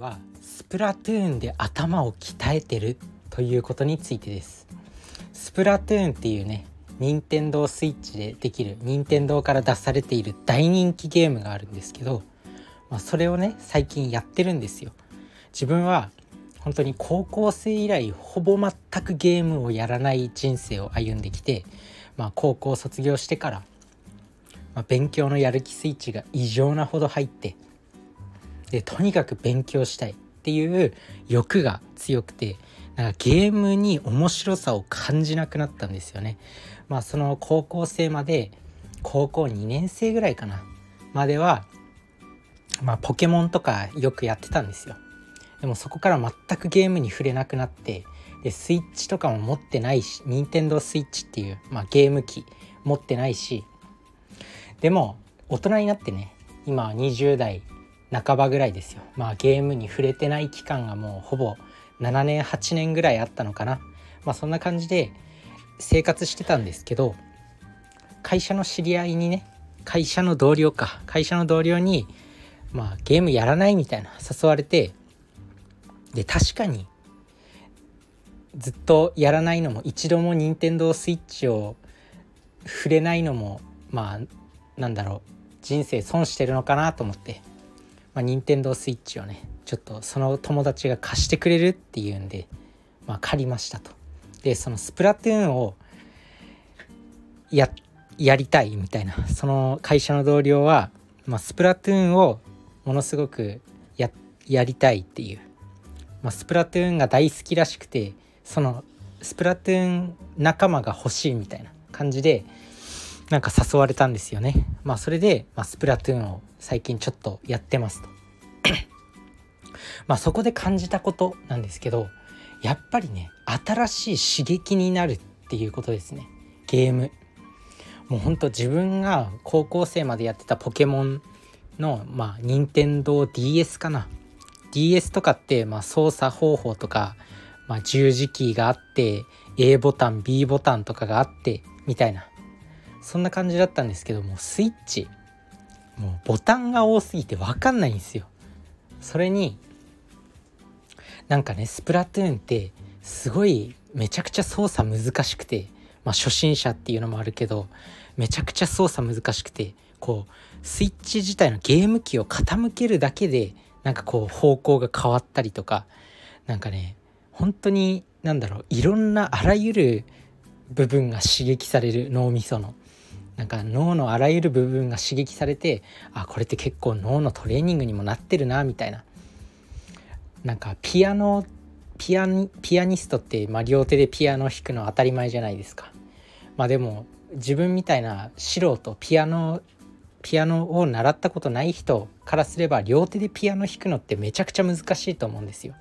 はスプラトゥーンで頭を鍛えてるということについてです。スプラトゥーンっていうね任天堂スイッチでできる任天堂から出されている大人気ゲームがあるんですけど、まあ、それをね最近やってるんですよ。自分は本当に高校生以来ほぼ全くゲームをやらない人生を歩んできて、まあ、高校卒業してから、まあ、勉強のやる気スイッチが異常なほど入ってでとにかく勉強したいっていう欲が強くてなんかゲームに面白さを感じなくなったんですよね。まあその高校生まで高校2年生ぐらいかなまではまあポケモンとかよくやってたんですよ。でもそこから全くゲームに触れなくなってでスイッチとかも持ってないし任天堂スイッチっていう、まあ、ゲーム機持ってないしでも大人になってね今は20代半ばぐらいですよ。まあゲームに触れてない期間がもうほぼ7年8年ぐらいあったのかな。まあそんな感じで生活してたんですけど会社の知り合いにね会社の同僚か。会社の同僚にまあゲームやらないみたいな誘われてで確かにずっとやらないのも一度も任天堂スイッチを触れないのもまあなんだろう人生損してるのかなと思って、まあ、任天堂スイッチをねちょっとその友達が貸してくれるっていうんで、まあ、借りましたと。でそのスプラトゥーンをややりたいみたいなその会社の同僚は、まあ、スプラトゥーンをものすごくややりたいっていう、まあ、スプラトゥーンが大好きらしくてそのスプラトゥーン仲間が欲しいみたいな感じでなんか誘われたんですよね。まあそれで、まあ、スプラトゥーンを最近ちょっとやってますと。まあそこで感じたことなんですけどやっぱりね新しい刺激になるっていうことですねゲームもうほんと自分が高校生までやってたポケモンのまあ任天堂 d s かな DS とかってまあ操作方法とか、まあ、十字キーがあって A ボタン B ボタンとかがあってみたいなそんな感じだったんですけどもスイッチ。もうボタンが多すぎて分かんないんですよ。それになんかねスプラトゥーンってすごいめちゃくちゃ操作難しくてまあ初心者っていうのもあるけどめちゃくちゃ操作難しくてこうスイッチ自体のゲーム機を傾けるだけでなんかこう方向が変わったりとかなんかね本当に何だろういろんなあらゆる部分が刺激される脳みその。なんか脳のあらゆる部分が刺激されてあこれって結構脳のトレーニングにもなってるなみたいななんかピアノピアニピアニストって、まあ、両手でピアノ弾くの当たり前じゃないですか。まあでも自分みたいな素人ピアノピアノを習ったことない人からすれば両手でピアノ弾くのってめちゃくちゃ難しいと思うんですよ。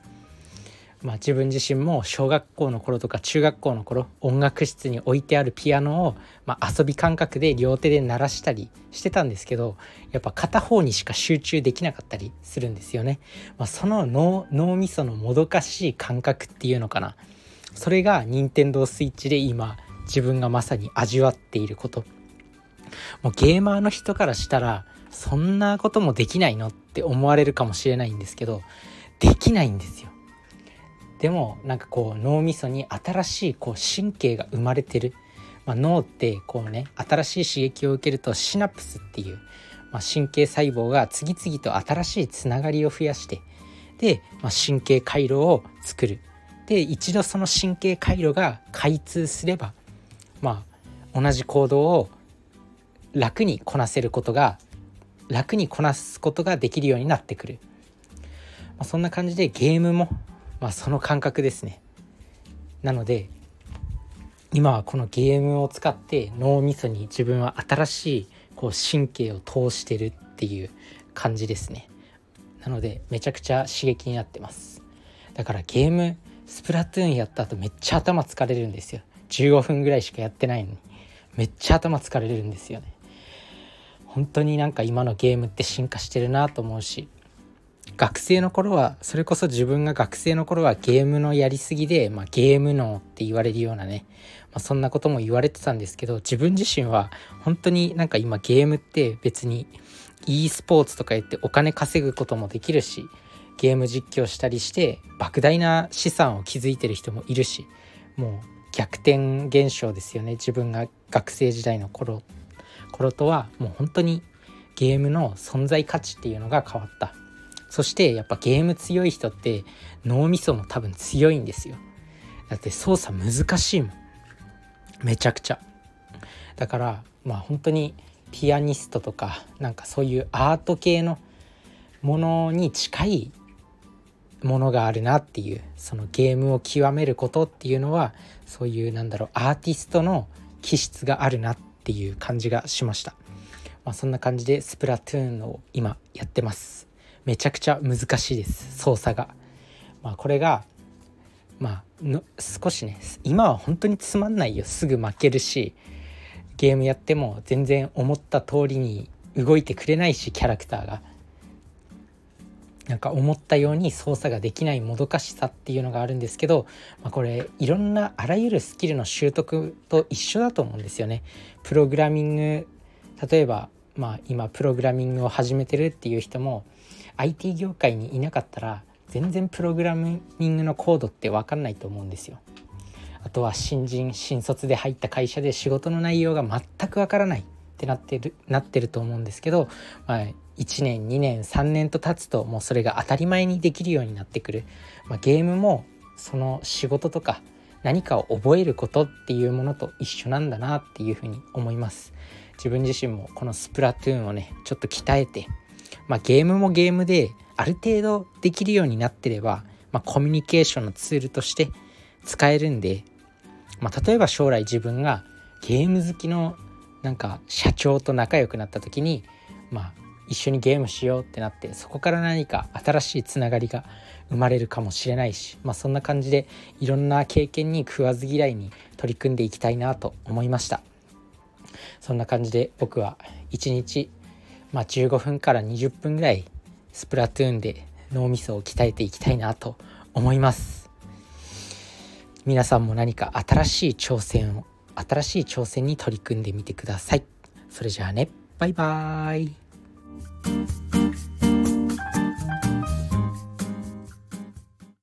まあ、自分自身も小学校の頃とか中学校の頃音楽室に置いてあるピアノを、まあ、遊び感覚で両手で鳴らしたりしてたんですけどやっぱ片方にしか集中できなかったりするんですよね。まあ、その脳脳みそのもどかしい感覚っていうのかなそれが任天堂スイッチで今自分がまさに味わっていることもうゲーマーの人からしたらそんなこともできないのって思われるかもしれないんですけどできないんですよ。でもなんかこう脳みそに新しいこう神経が生まれてる、まあ、脳ってこうね新しい刺激を受けるとシナプスっていう、まあ、神経細胞が次々と新しいつながりを増やしてで、まあ、神経回路を作る。で一度その神経回路が開通すればまあ同じ行動を楽にこなせることが楽にこなすことができるようになってくる、まあ、そんな感じでゲームもまあ、その感覚ですね。なので今はこのゲームを使って脳みそに自分は新しいこう神経を通してるっていう感じですね。なのでめちゃくちゃ刺激になってます。だからゲームスプラトゥーンやった後めっちゃ頭疲れるんですよ。15分ぐらいしかやってないのに。めっちゃ頭疲れるんですよね。本当になんか今のゲームって進化してるなと思うし学生の頃はそれこそ自分が学生の頃はゲームのやりすぎで、まあ、ゲーム脳って言われるようなね、まあ、そんなことも言われてたんですけど自分自身は本当になんか今ゲームって別に e スポーツとか言ってお金稼ぐこともできるしゲーム実況したりして莫大な資産を築いてる人もいるしもう逆転現象ですよね自分が学生時代の頃頃とはもう本当にゲームの存在価値っていうのが変わった。そしてやっぱゲーム強い人って脳みそも多分強いんですよ。だって操作難しいもん。めちゃくちゃ。だからまあ本当にピアニストとかなんかそういうアート系のものに近いものがあるなっていうそのゲームを極めることっていうのはそういうなんだろうアーティストの気質があるなっていう感じがしました、まあ、そんな感じでスプラトゥーンを今やってます。めちゃくちゃ難しいです操作が、まあ、これがまあの少しね今は本当につまんないよ。すぐ負けるしゲームやっても全然思った通りに動いてくれないしキャラクターが。なんか思ったように操作ができないもどかしさっていうのがあるんですけど、まあ、これいろんなあらゆるスキルの習得と一緒だと思うんですよね。プログラミング例えば、まあ、今プログラミングを始めてるっていう人も IT 業界にいなかったら全然プログラミングのコードって分かんないと思うんですよ。あとは新人新卒で入った会社で仕事の内容が全く分からないってなってるなってると思うんですけど、まあ、1年2年3年と経つともうそれが当たり前にできるようになってくる、まあ、ゲームもその仕事とか何かを覚えることっていうものと一緒なんだなっていうふうに思います自分自身もこのスプラトゥーンをねちょっと鍛えて、まあ、ゲームもゲームである程度できるようになってれば、まあ、コミュニケーションのツールとして使えるんで、まあ、例えば将来自分がゲーム好きのなんか社長と仲良くなった時にまあ一緒にゲームしようってなってそこから何か新しいつながりが生まれるかもしれないし、まあ、そんな感じでいろんな経験に食わず嫌いに取り組んでいきたいなと思いました。そんな感じで僕は1日、まあ、15分から20分ぐらいスプラトゥーンで脳みそを鍛えていきたいなと思います。皆さんも何か新しい挑戦を新しい挑戦に取り組んでみてください。それじゃあね。バイバーイ。